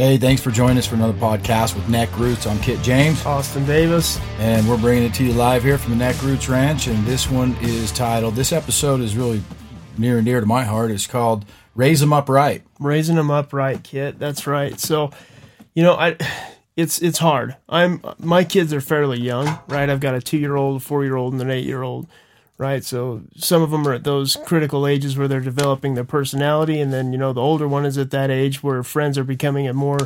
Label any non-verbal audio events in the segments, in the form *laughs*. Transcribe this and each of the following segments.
Hey, thanks for joining us for another podcast with Neck Roots. I'm Kit James, Austin Davis. and we're bringing it to you live here from the Neck Roots Ranch. And this one is titled, this episode is really near and dear to my heart. It's called Raise 'em Up Right. raising them up right kit that's right so you know i it's it's hard i'm my kids are fairly young right i've got a two year old a four year old and an eight year old right? So some of them are at those critical ages where they're developing their personality and then you know the older one is at that age where friends are becoming a more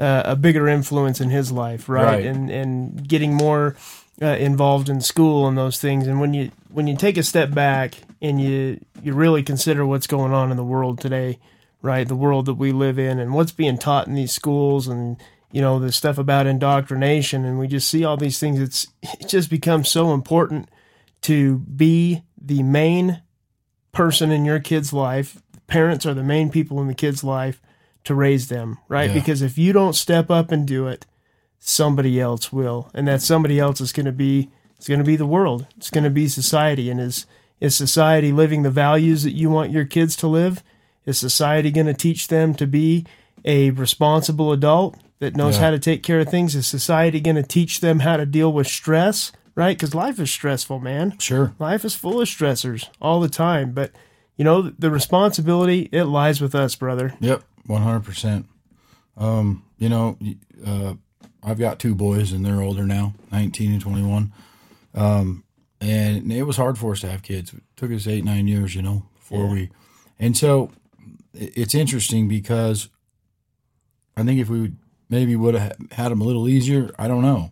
uh, a bigger influence in his life right, Right. and and getting more uh, involved in school and those things. And when you when you take a step back and you you really consider what's going on in the world today right? The world that we live in and what's being taught in these schools and you know the stuff about indoctrination. And we just see all these things. It's it just becomes so important to be the main person in your kid's life. Parents are the main people in the kid's life to raise them right? Yeah. because if you don't step up and do it somebody else will. And that somebody else is going to be it's going to be the world. It's going to be society. And is is society living the values that you want your kids to live? Is society going to teach them to be a responsible adult that knows Yeah. how to take care of things? Is society going to teach them how to deal with stress right because life is stressful man Sure. life is full of stressors all the time but you know the responsibility it lies with us brother Yep, 100%. Um, you know, uh, I've got two boys and they're older now, 19 and 21. Um, and it was hard for us to have kids. It took us eight, nine years, you know, before Yeah. we, and so it's interesting because I think if we would maybe would have had them a little easier, I don't know.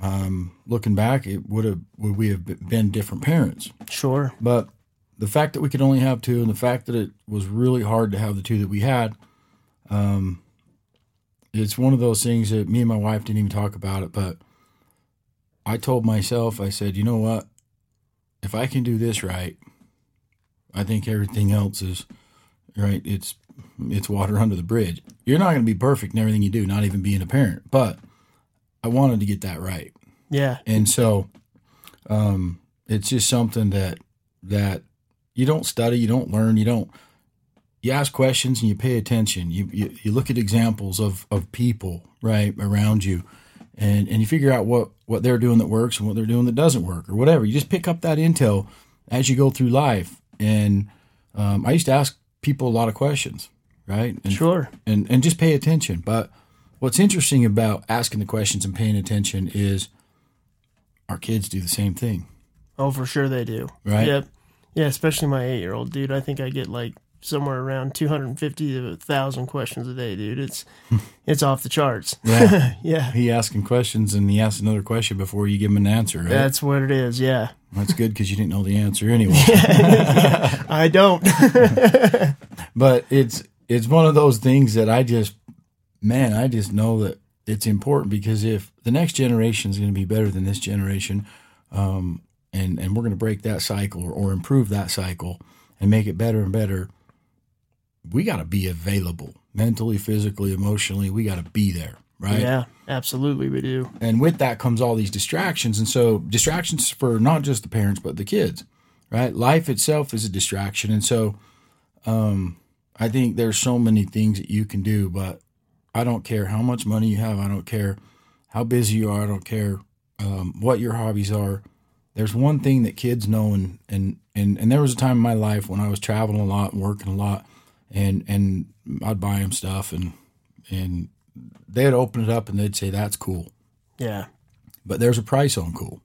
Um, looking back, it would have, would we have been different parents? sure But the fact that we could only have two, and the fact that it was really hard to have the two that we had, um, it's one of those things that me and my wife didn't even talk about it. But I told myself, I said, you know what? If I can do this right, I think everything else is right. It's it's water under the bridge. You're not going to be perfect in everything you do, not even being a parent. But I wanted to get that right yeah and so um, it's just something that that you don't study, you don't learn, you don't. You ask questions and you pay attention. You you, you look at examples of, of people right around you, and and you figure out what what they're doing that works and what they're doing that doesn't work or whatever. You just pick up that intel as you go through life. And um, I used to ask people a lot of questions, right? And, sure and and just pay attention. But what's interesting about asking the questions and paying attention is our kids do the same thing. Oh, for sure they do. Right? Yep. Yeah, especially my eight year old dude. I think I get like somewhere around 250 to 1,000 questions a day, dude. It's *laughs* it's off the charts. Yeah. *laughs* yeah. he asking questions and he asks another question before you give him an answer, right? That's what it is. Yeah. That's good because you didn't know the answer *laughs* anyway. I don't. but it's it's one of those things that I just man, I just know that it's important because if the next generation is going to be better than this generation, um, and and we're going to break that cycle or, or improve that cycle and make it better and better, we got to be available mentally, physically, emotionally. We got to be there, right? yeah, absolutely we do. and with that comes all these distractions and so distractions for not just the parents but the kids right life itself is a distraction and so um i think there's so many things that you can do but i don't care how much money you have i don't care how busy you are i don't care um, what your hobbies are there's one thing that kids know and and and, and there was a time in my life when i was traveling a lot and working a lot and and i'd buy them stuff and and they'd open it up and they'd say that's cool Yeah. but there's a price on cool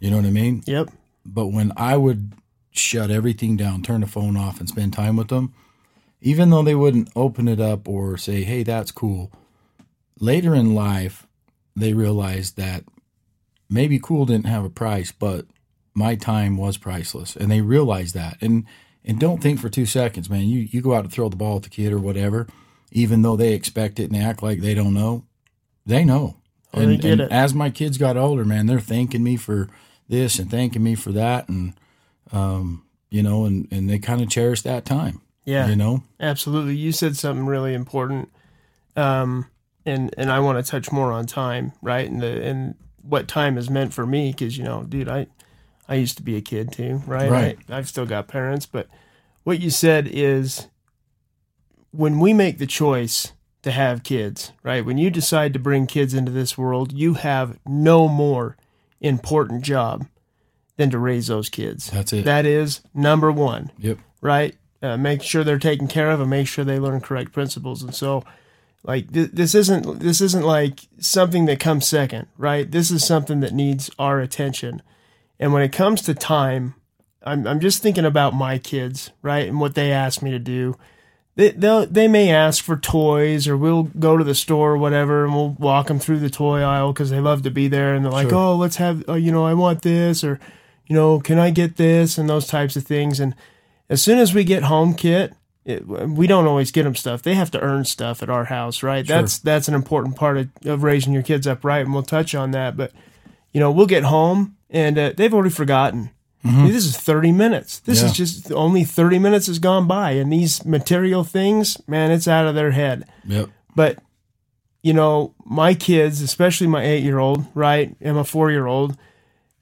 you know what i mean Yep. but when i would shut everything down turn the phone off and spend time with them even though they wouldn't open it up or say hey that's cool. Later in life they realized that maybe cool didn't have a price but my time was priceless. And they realized that. And and don't think for two seconds man. You you go out to throw the ball at the kid or whatever even though they expect it and act like they don't know they know. Oh, and, they and it. as my kids got older man they're thanking me for this and thanking me for that and um you know and and they kind of cherish that time Yeah. you know Absolutely. You said something really important. Um, and, and I want to touch more on time, right? And the, and what time is meant for me. Cause you know, dude, I, I used to be a kid too, right? Right. I, I've still got parents, but what you said is when we make the choice to have kids, right? When you decide to bring kids into this world, you have no more important job than to raise those kids. That's it. That is number one, yep. right? Uh, make sure they're taken care of and make sure they learn correct principles. And so, like th- this isn't this isn't like something that comes second, right? This is something that needs our attention. And when it comes to time, I'm I'm just thinking about my kids, right, and what they ask me to do. They they they may ask for toys, or we'll go to the store or whatever, and we'll walk them through the toy aisle because they love to be there, and they're like, Sure. "Oh, let's have, uh, you know, I want this," or, you know, "Can I get this?" and those types of things. And as soon as we get home, Kit, it, we don't always get them stuff. They have to earn stuff at our house, right? Sure. That's that's an important part of, of raising your kids up right, and we'll touch on that. But you know, we'll get home and uh, they've already forgotten. Dude, This is thirty minutes. This Mm-hmm. Yeah. is just only thirty minutes has gone by, and these material things, man, it's out of their head. Yep. But you know, my kids, especially my eight year old, right, and my four year old,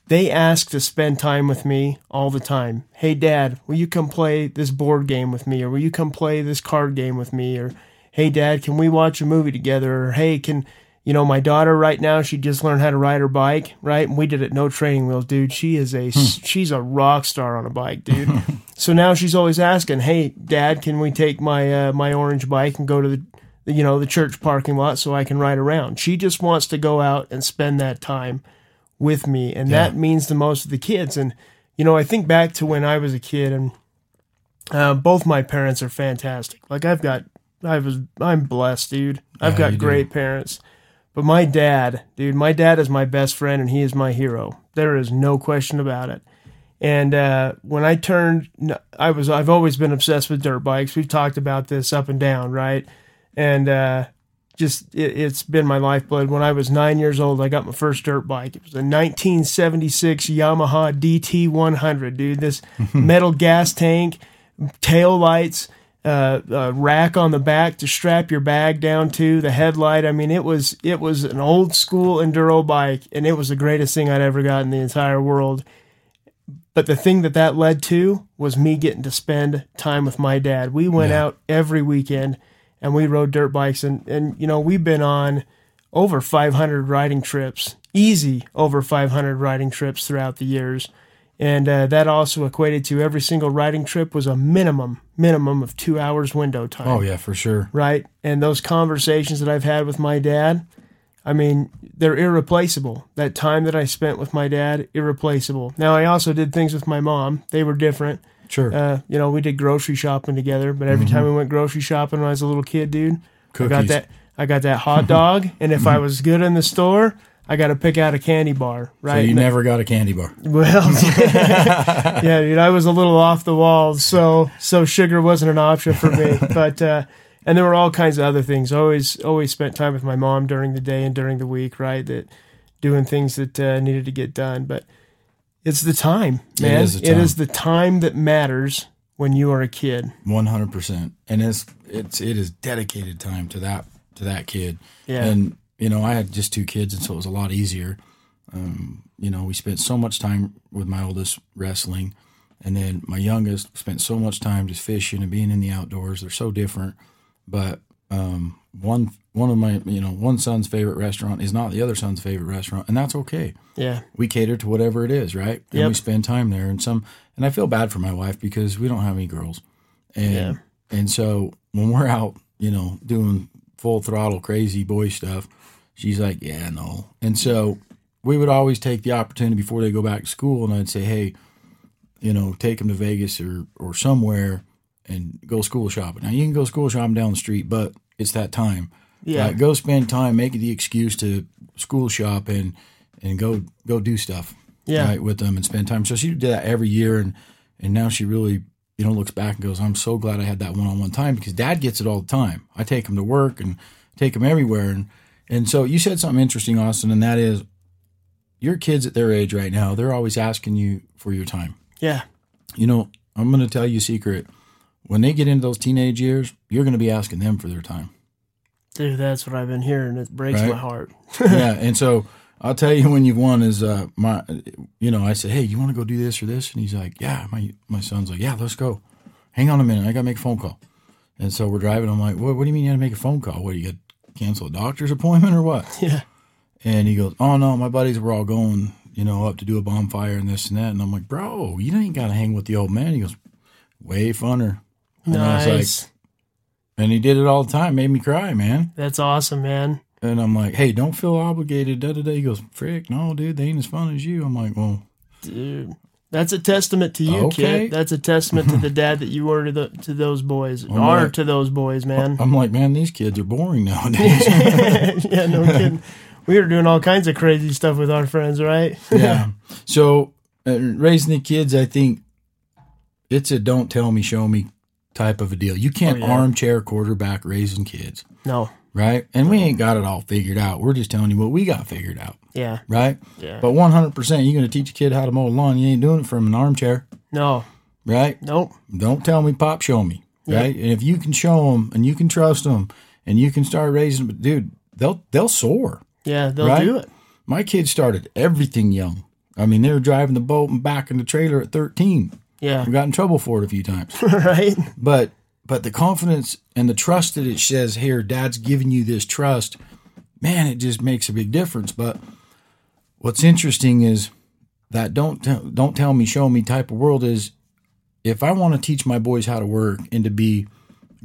they ask to spend time with me all the time. Hey, Dad, will you come play this board game with me? Or will you come play this card game with me? Or, hey, Dad, can we watch a movie together? Or, hey, can, you know, my daughter right now, she just learned how to ride her bike, right? And we did it no training wheels, dude. She is a, she's a rock star on a bike, dude. *laughs* so now she's always asking, hey, Dad, can we take my, uh, my orange bike and go to the, you know, the church parking lot so I can ride around? She just wants to go out and spend that time with me and Yeah. that means the most to the kids. And you know i think back to when i was a kid and uh, both my parents are fantastic. Like i've got i was i'm blessed dude. I've Yeah, got you do. great parents. But my dad dude my dad is my best friend and he is my hero. There is no question about it. And uh, when i turned i was i've always been obsessed with dirt bikes. We've talked about this up and down right? And uh, just it, it's been my lifeblood. When I was nine years old, I got my first dirt bike. It was a 1976 Yamaha DT100, dude. This *laughs* metal gas tank, tail lights, uh, uh, rack on the back to strap your bag down to, the headlight. I mean, it was it was an old school enduro bike, and it was the greatest thing I'd ever got in the entire world. But the thing that that led to was me getting to spend time with my dad. We went Yeah. out every weekend and we rode dirt bikes and and you know we've been on over 500 riding trips easy over 500 riding trips throughout the years. And uh, that also equated to every single riding trip was a minimum minimum of two hours window time. Oh yeah, for sure. right? And those conversations that i've had with my dad i mean they're irreplaceable. That time that i spent with my dad irreplaceable. Now i also did things with my mom. They were different Sure. uh, you know, we did grocery shopping together, but every time we went grocery shopping when I was a little kid, dude, I got that I got that hot *laughs* dog, and if I was good in the store, I got to pick out a candy bar, so right? you And- never got a candy bar. well, *laughs* *laughs* yeah, dude, I was a little off the walls, so so sugar wasn't an option for me. But uh, and there were all kinds of other things. I Always always spent time with my mom during the day and during the week, right? That doing things that uh, needed to get done, but it's the time, man. is the time. is the time that matters when you are a kid. One hundred percent, and it's it's it is dedicated time to that to that kid. Yeah. And you know, I had just two kids, and so it was a lot easier. Um, you know, we spent so much time with my oldest wrestling, and then my youngest spent so much time just fishing and being in the outdoors. They're so different, but um, one one of my you know one son's favorite restaurant is not the other son's favorite restaurant, and that's okay Yeah. we cater to whatever it is, right? And Yep. we spend time there. And some, and I feel bad for my wife because we don't have any girls, and Yeah. and so when we're out, you know, doing full throttle crazy boy stuff, she's like, yeah, no. And so we would always take the opportunity before they go back to school, and I'd say, hey, you know, take them to Vegas or or somewhere and go school shopping. Now you can go school shopping down the street, but it's that time. Yeah. Like, go spend time, make the excuse to school shop and and go go do stuff. Yeah. Right, with them and spend time. So she did that every year and and now she really, you know, looks back and goes, I'm so glad I had that one on one time because dad gets it all the time. I take him to work and take him everywhere and and so you said something interesting, Austin, and that is your kids at their age right now, they're always asking you for your time. Yeah. You know, I'm going to tell you a secret. When they get into those teenage years, you're going to be asking them for their time. Dude, that's what I've been hearing. It breaks Right. my heart. *laughs* yeah, *laughs* and so I'll tell you when you've won is uh my, you know, I said, hey, you want to go do this or this, and he's like, yeah. My my son's like, yeah, let's go. Hang on a minute, I got to make a phone call. And so we're driving. I'm like, what, what do you mean you had to make a phone call? What, do you got to cancel a doctor's appointment or what? *laughs* Yeah. And he goes, oh, no, my buddies were all going, you know, up to do a bonfire and this and that. And I'm like, bro, you ain't got to hang with the old man. He goes, way funner. And I was like- Nice. And he did it all the time, made me cry, man. That's awesome, man. And I'm like, hey, don't feel obligated. Da da da. He goes, frick, no, dude, they ain't as fun as you. I'm like, well, Dude. That's a testament to you, Okay. kid. That's a testament to the *laughs* dad that you were to the to those boys. Oh, are man. to those boys, man. I'm like, man, these kids are boring nowadays. *laughs* *laughs* yeah, no kidding. We were doing all kinds of crazy stuff with our friends, right? yeah. So uh, raising the kids, I think it's a don't tell me, show me type of a deal. You can't Oh, yeah. armchair quarterback raising kids, No. right? And we ain't got it all figured out. We're just telling you what we got figured out, Yeah. right? Yeah. But 100%, you're going to teach a kid how to mow a lawn. You ain't doing it from an armchair, No. right? Nope. Don't tell me, pop, show me, Yeah. right? And if you can show them and you can trust them and you can start raising them, dude, they'll they'll soar. Yeah, they'll Right? do it. My kids started everything young. I mean, they were driving the boat and back in the trailer at 13. Yeah. I got in trouble for it a few times. *laughs* right? but but the confidence and the trust that it says here, Dad's giving you this trust, man, it just makes a big difference. But what's interesting is that don't tell, don't tell me, show me type of world is if I want to teach my boys how to work and to be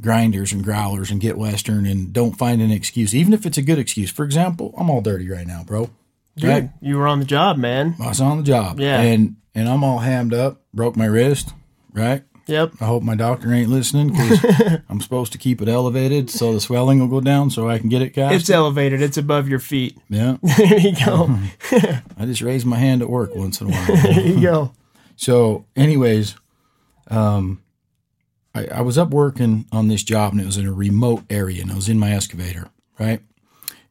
grinders and growlers and get western and don't find an excuse, even if it's a good excuse. For example, I'm all dirty right now, bro. Dude, Right? you were on the job, man. I was on the job, Yeah. and and I'm all hammed up, broke my wrist, right? Yep. I hope my doctor ain't listening because *laughs* I'm supposed to keep it elevated so the swelling will go down so I can get it cast. It's elevated. It's above your feet. yeah, *laughs* there you go. *laughs* I just raise my hand at work once in a while. there you go. so, anyways, um, I, I was up working on this job and it was in a remote area and I was in my excavator, right?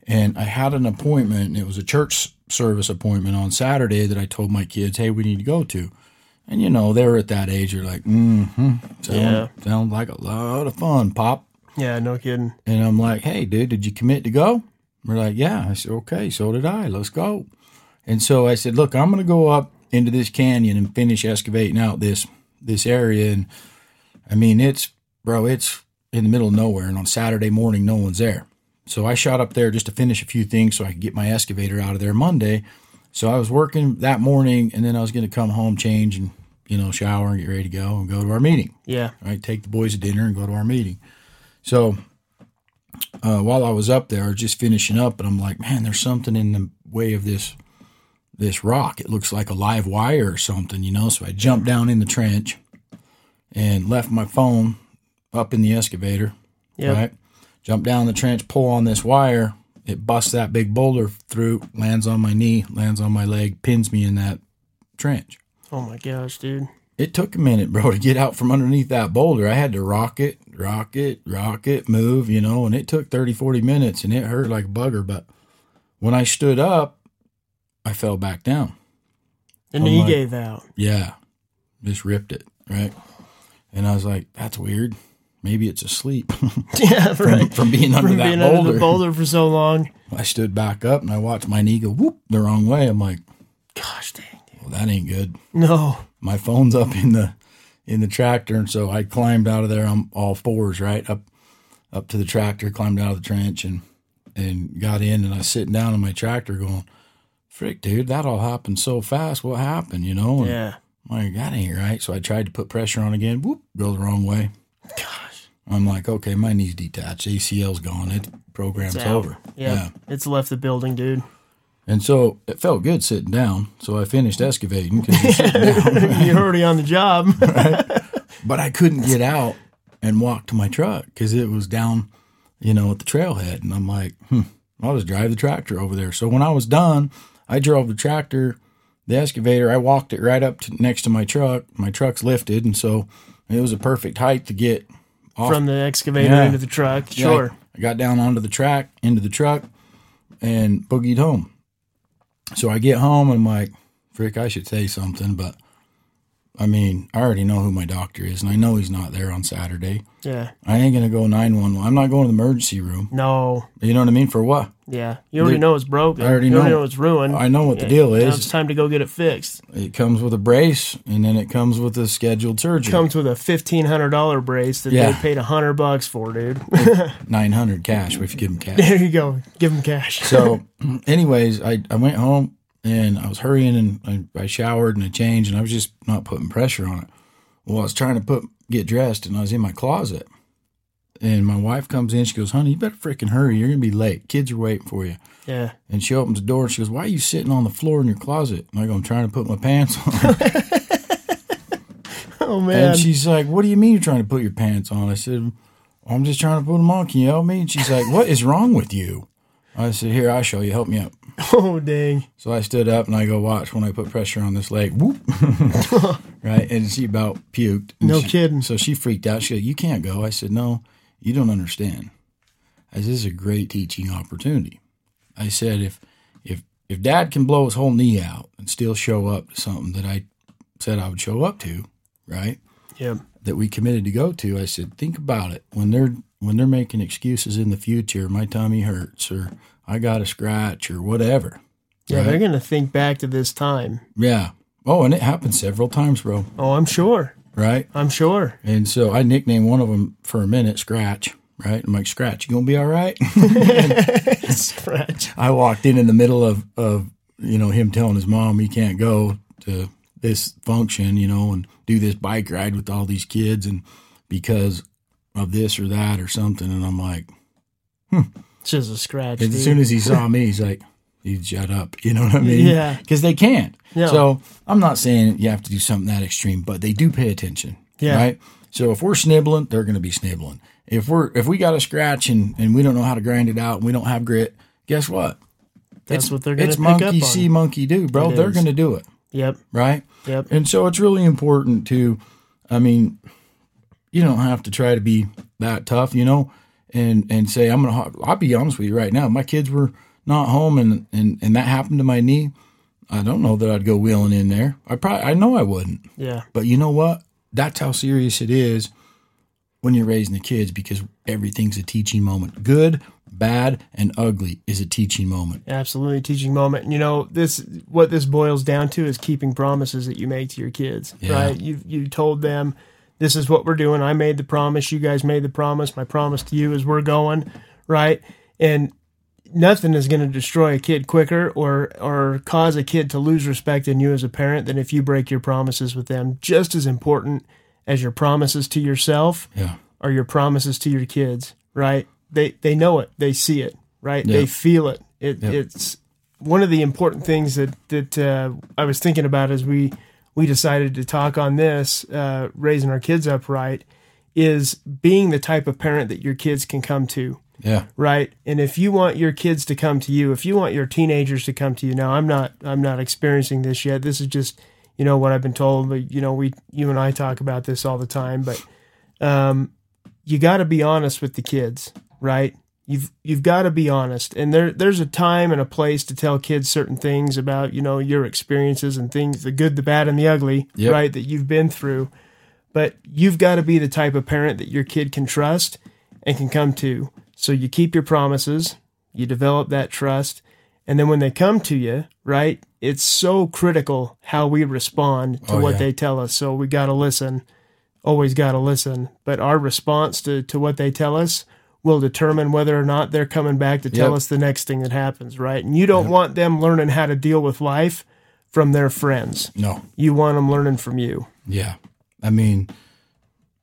And I had an appointment. And it was a church service appointment on Saturday that I told my kids, "Hey, we need to go to." And you know, they're at that age. you're like, "Mm-hmm, sound, Yeah. sounds like a lot of fun, Pop." Yeah, no kidding. And I'm like, hey, dude, did you commit to go? We're like, yeah. I said, okay, so did I. Let's go. And so I said, look, I'm going to go up into this canyon and finish excavating out this this area. And I mean, it's bro, it's in the middle of nowhere. And on Saturday morning, no one's there. So I shot up there just to finish a few things so I could get my excavator out of there Monday. So I was working that morning, and then I was going to come home, change, and you know, shower and get ready to go and go to our meeting Yeah. right? Take the boys to dinner and go to our meeting. So uh, while I was up there, just finishing up, and I'm like, man, there's something in the way of this this rock. It looks like a live wire or something, you know. So I jumped down in the trench and left my phone up in the excavator. Yep. Right, jump down the trench, pull on this wire. It busts that big boulder through, lands on my knee, lands on my leg, pins me in that trench Oh my gosh, dude. it took a minute, bro, *laughs* to get out from underneath that boulder. I had to rock it, rock it, rock it, move, you know, and it took 30, 40 minutes and it hurt like a bugger. But when I stood up, I fell back down. And I'm he like- gave out. Yeah, just ripped it, right? And I was like, that's weird. Maybe it's asleep *laughs* Yeah, from, right. from being under From that being boulder. under the boulder for so long. I stood back up and I watched my knee go whoop the wrong way. I'm like, Gosh dang. dude. well, that ain't good. No. my phone's up in the in the tractor and so I climbed out of there on all fours, right? Up up to the tractor, climbed out of the trench and and got in and I was sitting down in my tractor going, Frick, dude, that all happened so fast. What happened, you know? And Yeah. Like, that ain't right. So I tried to put pressure on again, whoop, go the wrong way. Gosh. I'm like, okay, my knee's detached. ACL's gone. It program's over. Yep. It's left the building, dude. And so it felt good sitting down. So I finished excavating because you're. *laughs* You're already on the job. *laughs* but I couldn't get out and walk to my truck because it was down, you know, at the trailhead. And I'm like, hmm, I'll just drive the tractor over there. So when I was done, I drove the tractor, the excavator, I walked it right up to next to my truck. My truck's lifted, and so it was a perfect height to get off From the excavator Yeah. into the truck. yeah, Sure. I got down onto the track, into the truck, and boogied home. So I get home and I'm like, Frick, I should say something, but I mean, I already know who my doctor is, and I know he's not there on Saturday. Yeah. I ain't gonna go nine one one. I'm not going to the emergency room. No. You know what I mean? For what? Yeah, you already know it's broken. I already you already know. know it's ruined. I know what the deal now is. it's time to go get it fixed. It comes with a brace, and then it comes with a scheduled surgery. It Comes with a fifteen hundred dollar brace that Yeah. they paid a hundred bucks for, dude. *laughs* Nine hundred cash if you give them *laughs* cash. there you go. Give them cash. so, anyways, I I went home and I was hurrying and I, I showered and I changed and I was just not putting pressure on it. Well, I was trying to put get dressed and I was in my closet, and my wife comes in. She goes, "Honey, you better freaking hurry. You're gonna be late. Kids are waiting for you." Yeah. And she opens the door and she goes, Why are you sitting on the floor in your closet? And I go, I'm trying to put my pants on. *laughs* Oh man. and she's like, What do you mean you're trying to put your pants on? I said, I'm just trying to put them on. Can you help me? And she's like, What is wrong with you? I said, Here, I'll show you. Help me up. *laughs* oh dang. So I stood up and I go, Watch when I put pressure on this leg. Whoop. *laughs* right. And she about puked. No she- kidding. So she freaked out. She said, You can't go. I said, No, you don't understand. I said, This is a great teaching opportunity. I said, If if if dad can blow his whole knee out and still show up to something that I said I would show up to, right? Yep. That we committed to go to, I said, think about it. When they're when they're making excuses in the future, my tummy hurts or I got a scratch or whatever. Yeah, right? they're gonna think back to this time. Yeah. Oh, and it happened several times, bro. Oh, I'm sure. Right. I'm sure. And so I nicknamed one of them for a minute Scratch. Right. I'm like, Scratch, you gonna be all right? *laughs* *laughs* Scratch. I walked in in the middle of, of, you know, him telling his mom he can't go to this function, you know, and do this bike ride with all these kids and because of this or that or something. And I'm like, hmm. It's just a scratch. as dude. soon as he saw *laughs* me, he's like, he'd shut up. You know what I mean? Yeah. Because they can't. Yeah. So I'm not saying you have to do something that extreme, but they do pay attention. Yeah. Right. So if we're snibbling, they're going to be snibbling. If we're if we got a scratch and, and we don't know how to grind it out and we don't have grit, guess what? That's it's, what they're gonna It's pick monkey up on. see, monkey do, bro. It they're going to do it, Yep. right? Yep. And so it's really important to, I mean, you don't have to try to be that tough, you know, and and say I'm gonna. I'll be honest with you right now. My kids were not home, and and and that happened to my knee. I don't know that I'd go wheeling in there. I probably I know I wouldn't. Yeah. But you know what? That's how serious it is when you're raising the kids because everything's a teaching moment. Good, bad, and ugly is a teaching moment. Absolutely teaching moment. And, You know, this what this boils down to is keeping promises that you make to your kids. Yeah. Right? You you told them this is what we're doing. I made the promise, you guys made the promise. My promise to you is we're going, right? And nothing is going to destroy a kid quicker or or cause a kid to lose respect in you as a parent than if you break your promises with them. Just as important as your promises to yourself Yeah. are your promises to your kids, right? They they know it, they see it, right? Yeah. They feel it. It Yep. it's one of the important things that that uh, I was thinking about as we we decided to talk on this, uh, raising our kids up right, is being the type of parent that your kids can come to Yeah. right and if you want your kids to come to you if you want your teenagers to come to you now i'm not i'm not experiencing this yet this is just you know what i've been told but you know we you and i talk about this all the time but um you got to be honest with the kids right you've you've got to be honest and there there's a time and a place to tell kids certain things about you know your experiences and things the good the bad and the ugly Yep. right that you've been through but you've got to be the type of parent that your kid can trust and can come to. So you keep your promises, you develop that trust, and then when they come to you, right, it's so critical how we respond to Oh, what yeah. they tell us. So we got to listen, always got to listen. But our response to, to what they tell us will determine whether or not they're coming back to tell Yep. us the next thing that happens, right? And you don't want them learning how to deal with life from their friends. No. You want them learning from you. Yeah. I mean,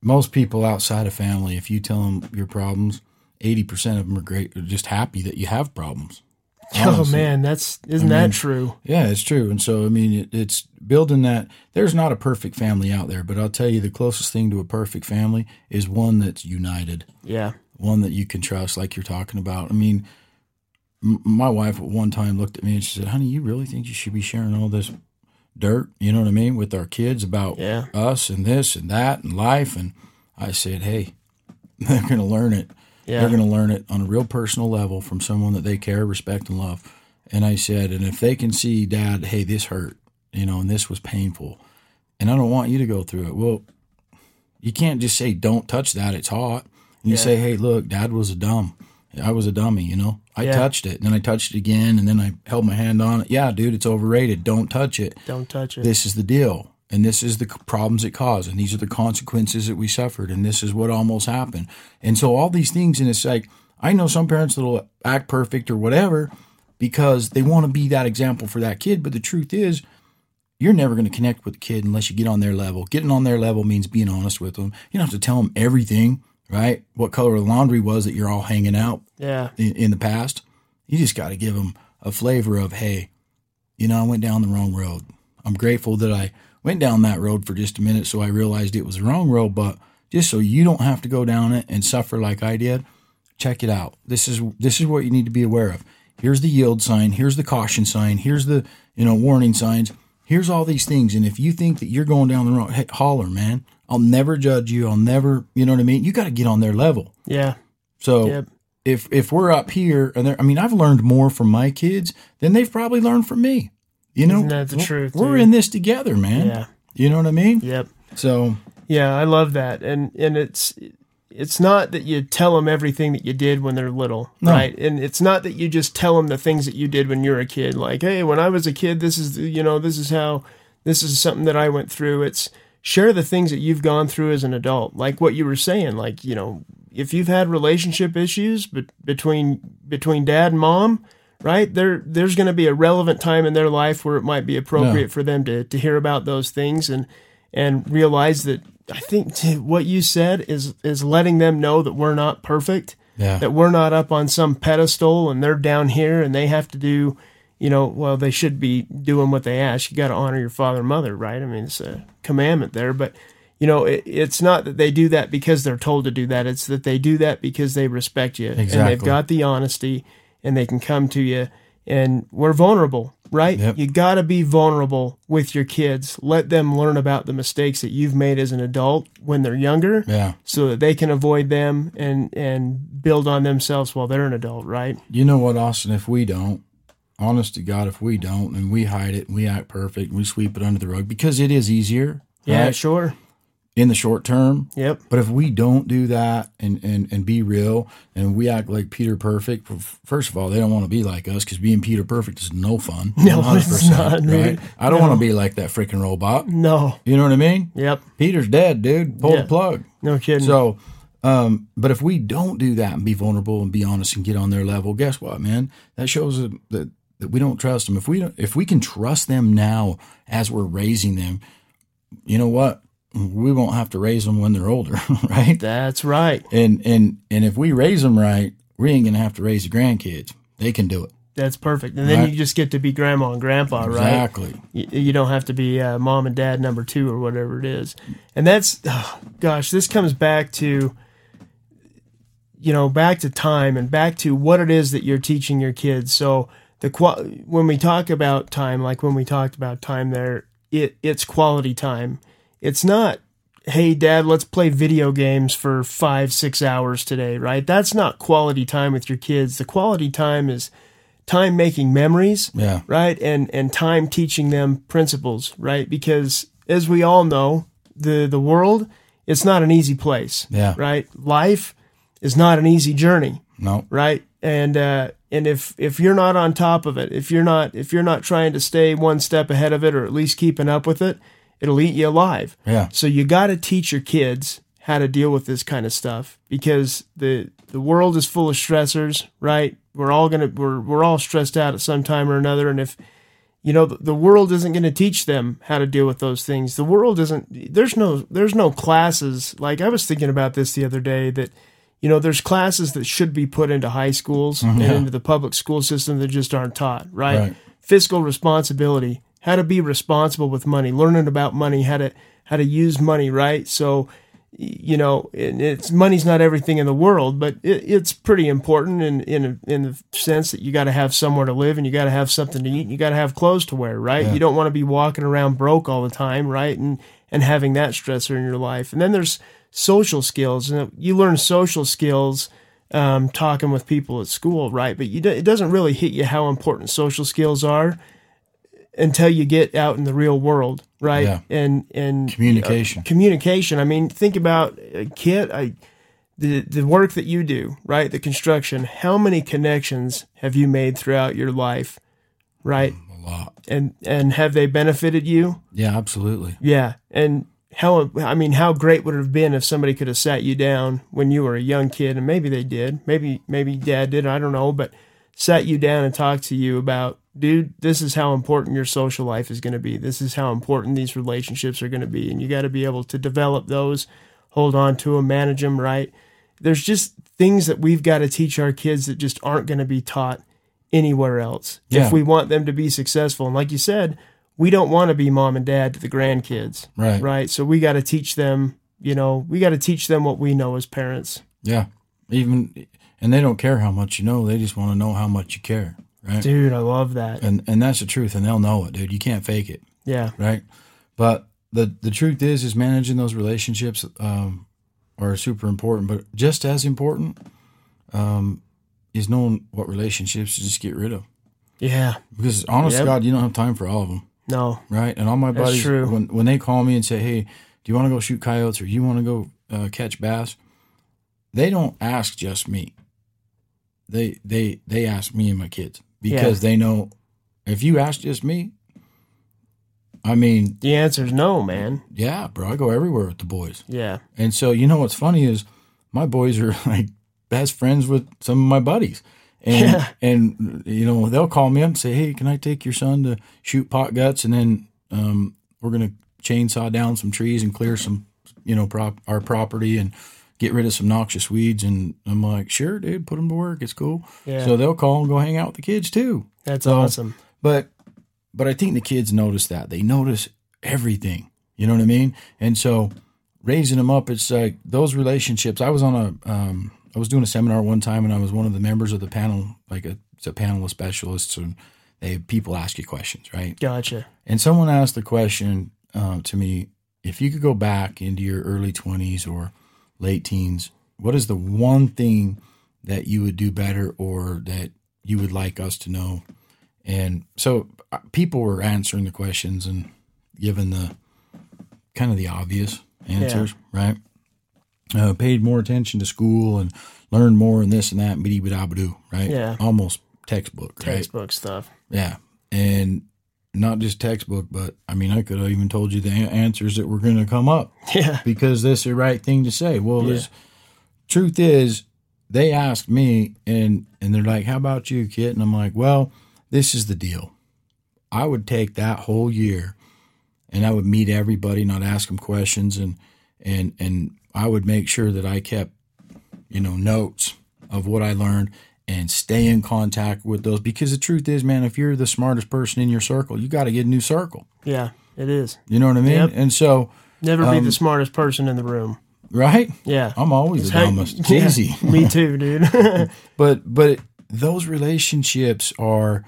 most people outside of family, if you tell them your problems, 80% of them are great, are just happy that you have problems. *laughs* Oh man, that's isn't I mean, that true? Yeah, it's true. And so, I mean, it, it's building that. There's not a perfect family out there, but I'll tell you the closest thing to a perfect family is one that's united, Yeah. one that you can trust, like you're talking about. I mean, m- my wife at one time looked at me and she said, Honey, you really think you should be sharing all this dirt, you know what I mean, with our kids about Yeah. us and this and that and life? And I said, Hey, *laughs* they're going to learn it. Yeah. They're going to learn it on a real personal level from someone that they care, respect, and love. And I said, and if they can see, Dad, hey, this hurt, you know, and this was painful, and I don't want you to go through it. Well, you can't just say, don't touch that, it's hot. And you Yeah. say, hey, look, Dad was a dumb, I was a dummy, you know. I Yeah. touched it, and then I touched it again, and then I held my hand on it. Yeah, dude, it's overrated. Don't touch it. Don't touch it. This is the deal, and this is the problems it caused, and these are the consequences that we suffered, and this is what almost happened. And so all these things, and it's like I know some parents that'll act perfect or whatever because they want to be that example for that kid, but the truth is. You're never going to connect with the kid unless you get on their level. Getting on their level means being honest with them. You don't have to tell them everything, right? What color the laundry was that you're all hanging out yeah. in, in the past. You just got to give them a flavor of, hey, you know, I went down the wrong road. I'm grateful that I went down that road for just a minute so I realized it was the wrong road, but just so you don't have to go down it and suffer like I did, check it out. This is this is what you need to be aware of. Here's the yield sign, here's the caution sign, here's the, you know, warning signs. Here's all these things and if you think that you're going down the wrong, hey, holler, man. I'll never judge you. I'll never, you know what I mean? You got to get on their level. Yeah. So Yep. if if we're up here and I mean, I've learned more from my kids than they've probably learned from me. You know, Isn't that the We're- truth, We're dude? in this together, man. Yeah. You know what I mean? Yep. So Yeah, I love that, and and it's it's not that you tell them everything that you did when they're little, No. right? And it's not that you just tell them the things that you did when you're a kid. Like, hey, when I was a kid, this is you know this is how this is something that I went through. It's share the things that you've gone through as an adult, like what you were saying. Like, you know, if you've had relationship issues bet between between dad and mom. Right there, there's going to be a relevant time in their life where it might be appropriate for them to, to hear about those things and and realize that I think what you said is is letting them know that we're not perfect, yeah, that we're not up on some pedestal and they're down here and they have to do, you know, well they should be doing what they ask. You got to honor your father and mother, right? I mean, it's a commandment there, but you know, it, it's not that they do that because they're told to do that. It's that they do that because they respect you and they've got the honesty and they can come to you and we're vulnerable, right? Yep. You got to be vulnerable with your kids. Let them learn about the mistakes that you've made as an adult when they're younger yeah. so that they can avoid them and and build on themselves while they're an adult, right? You know what, Austin? If we don't, honest to God, if we don't, and we hide it, and we act perfect, and we sweep it under the rug because it is easier, Yeah, right, sure. In the short term. Yep. But if we don't do that and, and, and be real and we act like Peter Perfect, first of all, they don't want to be like us because being Peter Perfect is no fun. No, 100%, it's not, dude. I don't No. want to be like that freaking robot. No. You know what I mean? Yep. Peter's dead, dude. Pull Yeah. the plug. No kidding. So, um, but if we don't do that and be vulnerable and be honest and get on their level, guess what, man? That shows that, that, that we don't trust them. If we don't, if we can trust them now as we're raising them, you know what? We won't have to raise them when they're older, *laughs* right? That's right. And and and if we raise them right, we ain't gonna have to raise the grandkids. They can do it. That's perfect. And then Right. you just get to be grandma and grandpa, right? Exactly. You, you don't have to be uh, mom and dad number two or whatever it is. And that's, oh, gosh, this comes back to, you know, back to time and back to what it is that you're teaching your kids. So the when we talk about time, like when we talked about time there, it it's quality time. It's not, hey, dad, let's play video games for five, six hours today, right? That's not quality time with your kids. The quality time is time making memories Yeah. right and and time teaching them principles right because as we all know the the world it's not an easy place Yeah. right life is not an easy journey No. right and uh and if if you're not on top of it if you're not if you're not trying to stay one step ahead of it or at least keeping up with it it'll eat you alive Yeah. so you got to teach your kids how to deal with this kind of stuff because the the world is full of stressors, right? We're all gonna we're we're all stressed out at some time or another, and if you know the, the world isn't going to teach them how to deal with those things, the world isn't. There's no there's no classes. Like I was thinking about this the other day that you know there's classes that should be put into high schools mm-hmm. and into the public school system that just aren't taught, right? Right. Fiscal responsibility, how to be responsible with money, learning about money, how to how to use money, right? So you know, it's money's not everything in the world, but it, it's pretty important in in in the sense that you got to have somewhere to live and you got to have something to eat and you got to have clothes to wear, right? You don't want to be walking around broke all the time, right? And and having that stressor in your life. And then there's social skills, and you learn social skills um, talking with people at school, right? But you do, it doesn't really hit you how important social skills are until you get out in the real world, right? Yeah. And and Communication. communication. I mean, think about uh, a kid. I the the work that you do, right? The construction. How many connections have you made throughout your life, right? Mm, a lot. And and have they benefited you? Yeah, absolutely. Yeah. And how I mean, how great would it have been if somebody could have sat you down when you were a young kid, and maybe they did, maybe maybe dad did, I don't know, but sat you down and talked to you about, dude, this is how important your social life is going to be. This is how important these relationships are going to be, and you got to be able to develop those, hold on to them, manage them right. There's just things that we've got to teach our kids that just aren't going to be taught anywhere else Yeah. if we want them to be successful. And like you said, we don't want to be mom and dad to the grandkids Right. right? So we got to teach them, you know, we got to teach them what we know as parents. Yeah. Even and they don't care how much you know, they just want to know how much you care. Right. Dude, I love that. And and that's the truth, and they'll know it, dude. You can't fake it. Yeah. right? But the the truth is, is managing those relationships um, are super important. But just as important um, is knowing what relationships to just get rid of. Yeah. Because honest to Yep. God, you don't have time for all of them, No. right? And all my buddies, when when they call me and say, "Hey, do you want to go shoot coyotes or you want to go uh, catch bass?" They don't ask just me. They they they ask me and my kids because they know if you ask just me, I mean, The answer is no, man. yeah, bro, I go everywhere with the boys. Yeah. And so, you know what's funny is my boys are *laughs* like best friends with some of my buddies. And Yeah. and you know, they'll call me up and say, "Hey, can I take your son to shoot pot guts and then um, we're going to chainsaw down some trees and clear some, you know, prop our property and get rid of some noxious weeds." And I'm like, "Sure, dude, put them to work. It's cool." Yeah. So they'll call and go hang out with the kids too. That's So- awesome. But but I think the kids notice that. They notice everything. You know what I mean? And so raising them up, it's like those relationships. I was on a um I was doing a seminar one time and I was one of the members of the panel, like a it's a panel of specialists and they people ask you questions, right? Gotcha. And someone asked the question uh, to me, if you could go back into your early 20s or late teens, what is the one thing that you would do better or that you would like us to know? And so uh, people were answering the questions and giving the kind of the obvious answers, right? Uh, paid more attention to school and learned more and this and that, biddy bidabadoo, right? Yeah. Almost textbook, right? Textbook stuff. Yeah. And not just textbook, but I mean, I could have even told you the answers that were going to come up *laughs* Yeah. because that's the right thing to say. Well, Yeah. there's truth is they asked me and, and they're like, how about you, Kit? And I'm like, well, this is the deal. I would take that whole year and I would meet everybody and I'd ask them questions and, and, and I would make sure that I kept, you know, notes of what I learned and stay in contact with those because the truth is, man, if you're the smartest person in your circle, you got to get a new circle. Yeah. It is. You know what I mean? Yep. And so, Never be Um, the smartest person in the room. right? Yeah. I'm always the Hey, dumbest. It's *laughs* yeah, easy. *laughs* Me too, dude. *laughs* but but those relationships are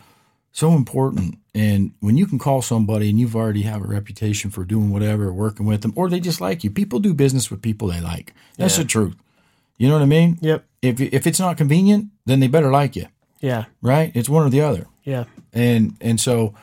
so important and when you can call somebody and you've already have a reputation for doing whatever working with them or they just like you people do business with people they like that's Yeah. the truth you know what i mean yep. If if it's not convenient then they better like you Yeah. right it's one or the other Yeah. and and so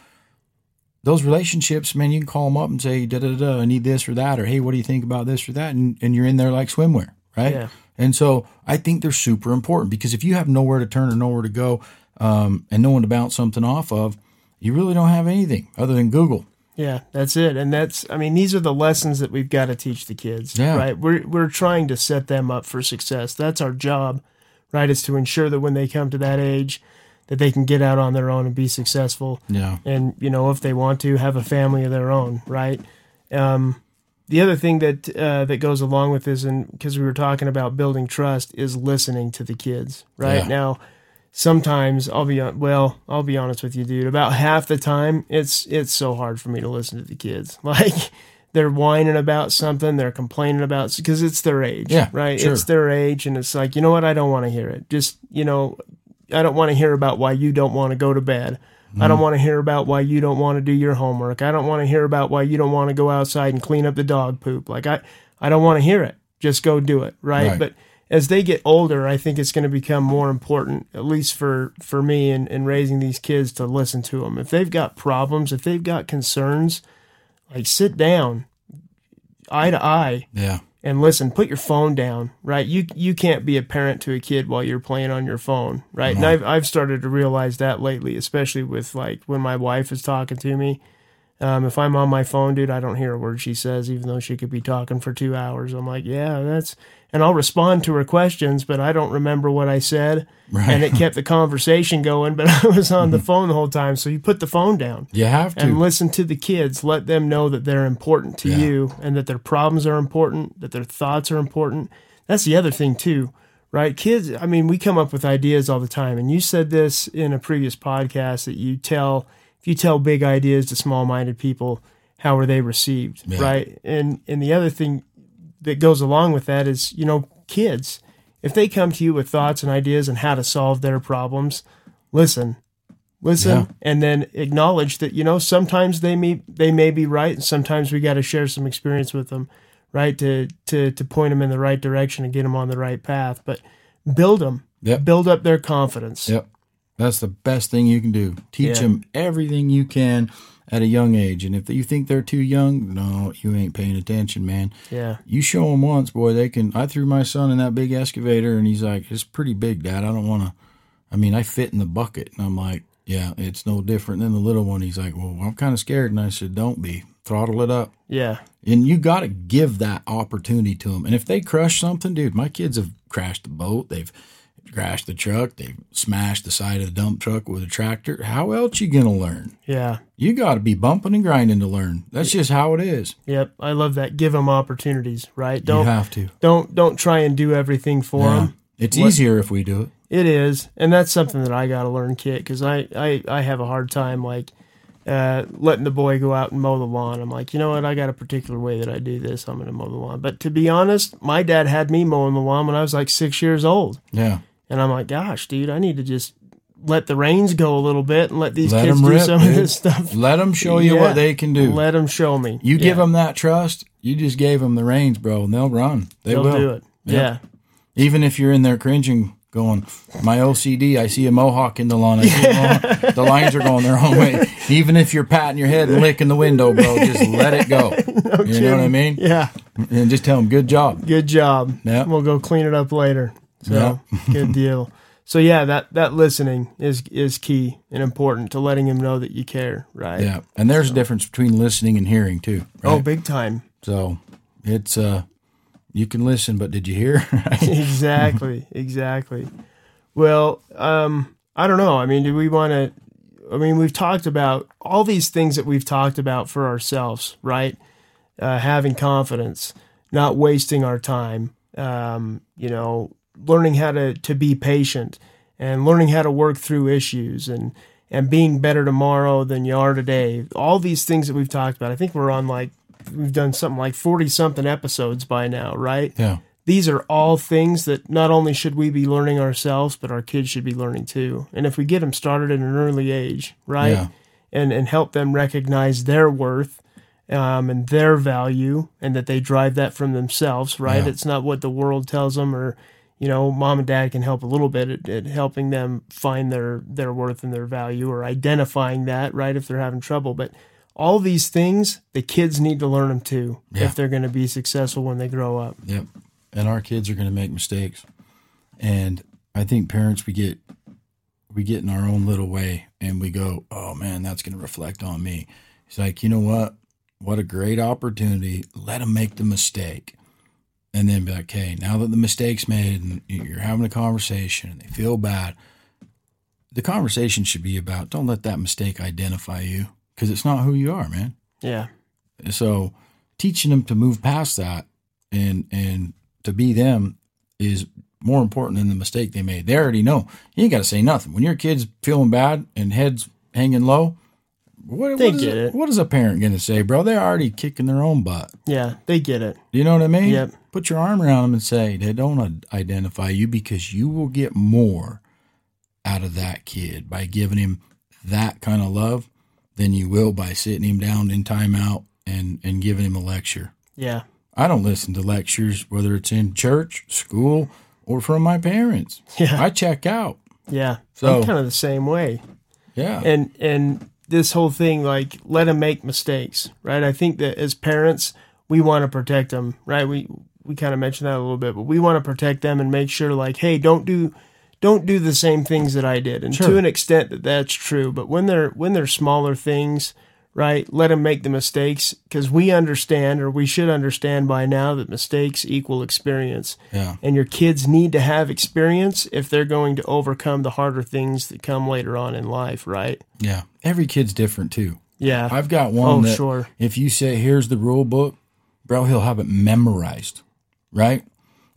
those relationships, man, you can call them up and say, da da da, I need this or that, or hey, what do you think about this or that, and and you're in there like swimwear, right? Yeah. And so I think they're super important because if you have nowhere to turn or nowhere to go, um, and no one to bounce something off of, you really don't have anything other than Google. Yeah, that's it. And that's I mean, these are the lessons that we've got to teach the kids. Yeah. Right. We're we're trying to set them up for success. That's our job, right? Is to ensure that when they come to that age that they can get out on their own and be successful. Yeah, And, you know, if they want to have a family of their own, right? Um the other thing that uh, that goes along with this, and because we were talking about building trust, is listening to the kids. Right Yeah. now, sometimes I'll be well, I'll be honest with you, dude. About half the time, it's it's so hard for me to listen to the kids. *laughs* Like they're whining about something, they're complaining about because it's their age, Yeah, right? sure. It's their age, and it's like you know what? I don't want to hear it. Just you know, I don't want to hear about why you don't want to go to bed. I Mm-hmm. don't want to hear about why you don't want to do your homework. I don't want to hear about why you don't want to go outside and clean up the dog poop. Like I, I don't want to hear it. Just go do it, right? Right. But as they get older, I think it's going to become more important, at least for for me in, in raising these kids, to listen to them. If they've got problems, if they've got concerns, like sit down, eye to eye, yeah, and listen, put your phone down, right? You you can't be a parent to a kid while you're playing on your phone, right? And I've I've started to realize that lately, especially with like when my wife is talking to me. Um, if I'm on my phone, dude, I don't hear a word she says, even though she could be talking for two hours. I'm like, yeah, that's, and I'll respond to her questions, but I don't remember what I said. Right. And it kept the conversation going, but *laughs* I was on the mm-hmm. phone the whole time. So you put the phone down You have to. and listen to the kids. Let them know that they're important to Yeah. you and that their problems are important, that their thoughts are important. That's the other thing, too, right? Kids, I mean, we come up with ideas all the time. And you said this in a previous podcast that you tell, if you tell big ideas to small minded people, how are they received, Yeah. right? And, and the other thing that goes along with that is, you know, kids, if they come to you with thoughts and ideas on how to solve their problems, listen, listen, Yeah. and then acknowledge that you know sometimes they may they may be right, and sometimes we got to share some experience with them, right? To to to point them in the right direction and get them on the right path. But build them, Yep. build up their confidence. Yep. That's the best thing you can do. Teach Yeah. them everything you can at a young age. And if you think they're too young, no, you ain't paying attention, man. Yeah, You show them once, boy, they can. I threw my son in that big excavator and he's like, it's pretty big, Dad. I don't want to. I mean, I fit in the bucket. And I'm like, yeah, it's no different than the little one. He's like, well, I'm kind of scared. And I said, don't be. Throttle it up. yeah, And you got to give that opportunity to them. And if they crush something, dude, my kids have crashed the boat. They've crashed the truck. They've smashed the side of the dump truck with a tractor. How else you gonna learn? yeah. You got to be bumping and grinding to learn. That's just how it is. Yep, I love that. Give them opportunities, right? Don't have to. don't don't try and do everything for Yeah. them. It's What- easier if we do it. It is, and that's something that I got to learn, Kit, because I, I I have a hard time like uh, letting the boy go out and mow the lawn. I'm like, you know what? I got a particular way that I do this. I'm going to mow the lawn. But to be honest, my dad had me mowing the lawn when I was like six years old, Yeah. And I'm like, gosh, dude, I need to just let the reins go a little bit and let these Let kids do rip, some dude. of this stuff. Let them show you Yeah. what they can do. Let them show me. you give them that trust. You just gave them the reins, bro, and they'll run. They they'll will do it. Yeah. Yeah. Even if you're in there cringing, going, my OCD, I see a mohawk in the lawn. A mohawk. *laughs* The lines are going their own way. Even if you're patting your head and licking the window, bro, just let it go. *laughs* you know what I mean? yeah. And just tell them, good job. Good job. Yeah. We'll go clean it up later. So yeah. *laughs* good deal. So yeah, that that listening is is key and important to letting him know that you care, right? Yeah. And there's a difference between listening and hearing, too. Right? Oh, big time. So it's, uh, you can listen, but did you hear? *laughs* *laughs* exactly. Exactly. Well, um, I don't know. I mean, do we want to? I mean, we've talked about all these things that we've talked about for ourselves, right? Uh, having confidence, not wasting our time, um, you know, learning how to, to be patient and learning how to work through issues and, and being better tomorrow than you are today. All these things that we've talked about. I think we're on like, we've done something like 40 something episodes by now, right? yeah. these are all things that not only should we be learning ourselves, but our kids should be learning too. And if we get them started at an early age, right, Yeah. and and help them recognize their worth um, and their value, and that they drive that from themselves, right? Yeah. It's not what the world tells them, or you know, mom and dad can help a little bit at, at helping them find their their worth and their value, or identifying that, right, if they're having trouble, but. All these things, the kids need to learn them too Yeah. if they're going to be successful when they grow up. Yep. And our kids are going to make mistakes. And I think parents we get we get in our own little way and we go, "Oh man, that's going to reflect on me." It's like, "You know what? What a great opportunity. Let them make the mistake." And then be like, "Okay, now that the mistake's made and you're having a conversation and they feel bad, the conversation should be about don't let that mistake identify you because it's not who you are, man." Yeah. so teaching them to move past that and and to be them is more important than the mistake they made. They already know. You ain't got to say nothing. When your kid's feeling bad and heads hanging low, what, They what get it. what is a parent going to say, bro? They're already kicking their own butt. Yeah, they get it. You know what I mean? Yep. Put your arm around them and say they don't identify you because you will get more out of that kid by giving him that kind of love than you will by sitting him down in timeout and and giving him a lecture. Yeah. I don't listen to lectures whether it's in church, school, or from my parents. Yeah. I check out. Yeah. So- I'm kind of the same way. Yeah. And and this whole thing like let them make mistakes, right? I think that as parents, we want to protect them, right? We we kind of mentioned that a little bit, but we want to protect them and make sure like, hey, don't do don't do the same things that I did. And Sure. to an extent that that's true, but when they're when they're smaller things, right? Let them make the mistakes because we understand or we should understand by now that mistakes equal experience. Yeah. And your kids need to have experience if they're going to overcome the harder things that come later on in life, right? Yeah. Every kid's different too. Yeah. I've got one Oh, that sure. if you say here's the rule book, bro, he'll have it memorized. Right?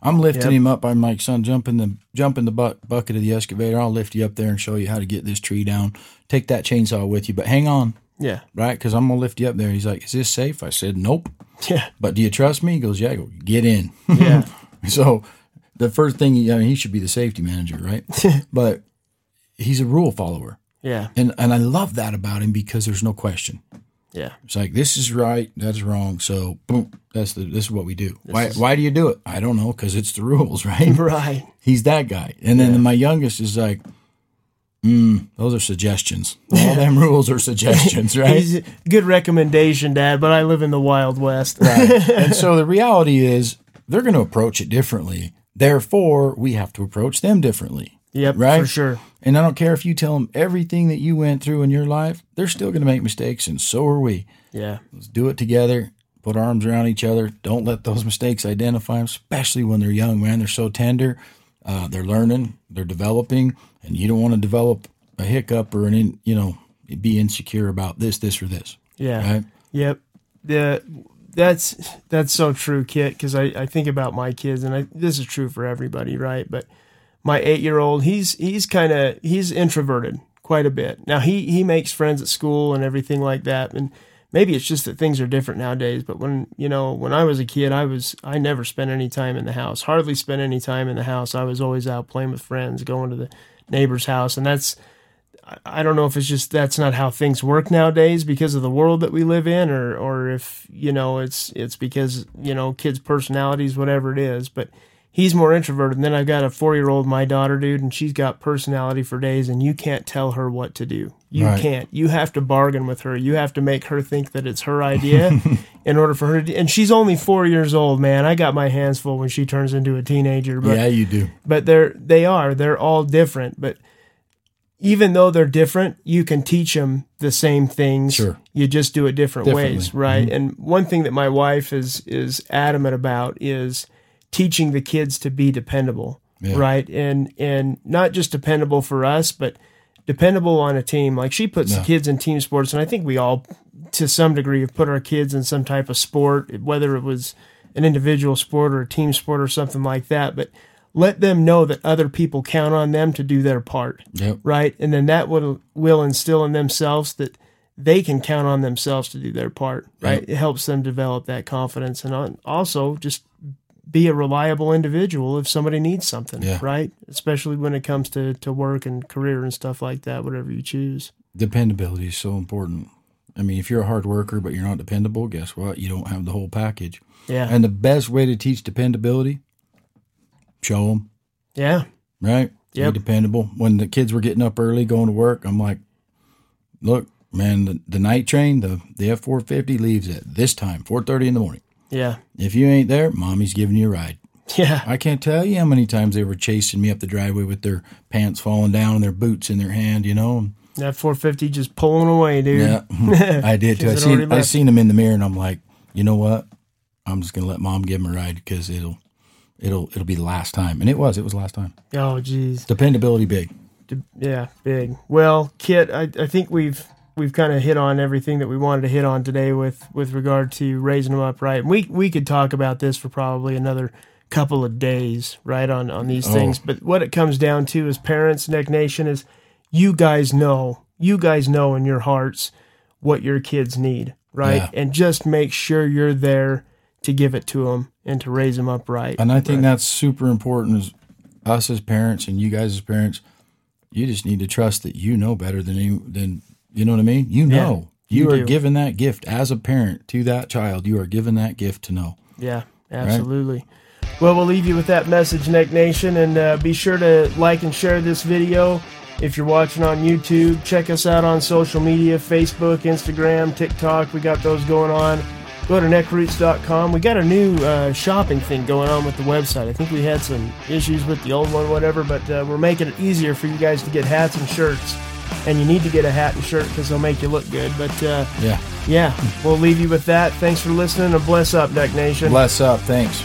I'm lifting Yep. him up. I'm like, son, jump in the jump in the bu- bucket of the excavator. I'll lift you up there and show you how to get this tree down. Take that chainsaw with you, but hang on, yeah. right? Because I'm gonna lift you up there. He's like, is this safe? I said, nope. *laughs* Yeah. But do you trust me? He goes, yeah. I go, get in. Yeah. *laughs* So the first thing, I mean, he should be the safety manager, right? *laughs* but he's a rule follower, Yeah. and and I love that about him because there's no question. Yeah. It's like this is right, that's wrong. So boom, that's the this is what we do. why is- why do you do it? I don't know because it's the rules, *laughs* right? *laughs* Right. He's that guy. And then my youngest is like, mm, those are suggestions. All them *laughs* rules are suggestions, right? Good recommendation, Dad, but I live in the Wild West. right. and so the reality is they're going to approach it differently. Therefore, we have to approach them differently. Yep. Right? For sure. And I don't care if you tell them everything that you went through in your life, they're still going to make mistakes, and so are we. Yeah. Let's do it together. Put arms around each other. Don't let those mistakes identify them, especially when they're young, man. They're so tender. Uh, they're learning, they're developing, and you don't want to develop a hiccup or an, in, you know, be insecure about this, this, or this. Yeah. Right? Yep. The that's that's so true, Kit. Because I, I think about my kids, and I, this is true for everybody, right? But my eight year old, he's he's kind of he's introverted quite a bit. Now he he makes friends at school and everything like that, and maybe it's just that things are different nowadays. But when you know when I was a kid, I was I never spent any time in the house, hardly spent any time in the house. I was always out playing with friends, going to the neighbor's house, and that's I don't know if it's just that's not how things work nowadays because of the world that we live in, or or if you know it's it's because you know kids' personalities, whatever it is. But he's more introverted. And then I've got a four year old, my daughter, dude, and she's got personality for days, and you can't tell her what to do. You Right. can't. You have to bargain with her. You have to make her think that it's her idea *laughs* in order for her to. And she's only four years old, man. I got my hands full when she turns into a teenager. But yeah, you do. but they're they are they're all different but even though they're different you can teach them the same things Sure. you just do it different ways right mm-hmm. and one thing that my wife is is adamant about is teaching the kids to be dependable Yeah. right and and not just dependable for us but dependable on a team like she puts Yeah. kids in team sports and i think we all to some degree have put our kids in some type of sport whether it was an individual sport or a team sport or something like that but let them know that other people count on them to do their part Yep. right and then that will will instill in themselves that they can count on themselves to do their part right Yep. it helps them develop that confidence and also just be a reliable individual if somebody needs something Yeah. right especially when it comes to to work and career and stuff like that whatever you choose Dependability is so important. I mean, if you're a hard worker but you're not dependable, guess what? You don't have the whole package. yeah And the best way to teach dependability, show them, yeah right? Be dependable. When the kids were getting up early going to work, I'm like, look, man, the, the night train, the, the F four fifty leaves at this time, four thirty in the morning. Yeah If you ain't there, mommy's giving you a ride. yeah I can't tell you how many times they were chasing me up the driveway with their pants falling down and their boots in their hand, you know. that 450 just pulling away dude Yeah, *laughs* I did too. I Kids had already seen I seen them in the mirror, and I'm like, you know what? I'm just gonna let mom give him a ride because it'll it'll it'll be the last time, and it was. It was the last time. oh geez Dependability big. D- Yeah, big. Well, Kit, I, I think we've we've kind of hit on everything that we wanted to hit on today with with regard to raising them up right. We we could talk about this for probably another couple of days, right on on these Oh. things. But what it comes down to as parents, Neck Nation, is you guys know, you guys know in your hearts what your kids need, right? Yeah. And just make sure you're there to give it to them and to raise them up right. And I think that's super important as us as parents and you guys as parents. You just need to trust that you know better than any, than you know what I mean. You know, you, you are do. given that gift as a parent to that child. You are given that gift to know. Yeah, absolutely. Well, we'll leave you with that message, Neck Nation, and uh, be sure to like and share this video. If you're watching on YouTube, check us out on social media Facebook, Instagram, TikTok. We got those going on. go to neckroots.com. We got a new uh, shopping thing going on with the website. I think we had some issues with the old one, whatever, but uh, we're making it easier for you guys to get hats and shirts. And you need to get a hat and shirt because they'll make you look good. But uh, Yeah. yeah, we'll leave you with that. Thanks for listening and bless up, Neck Nation. Bless up. Thanks.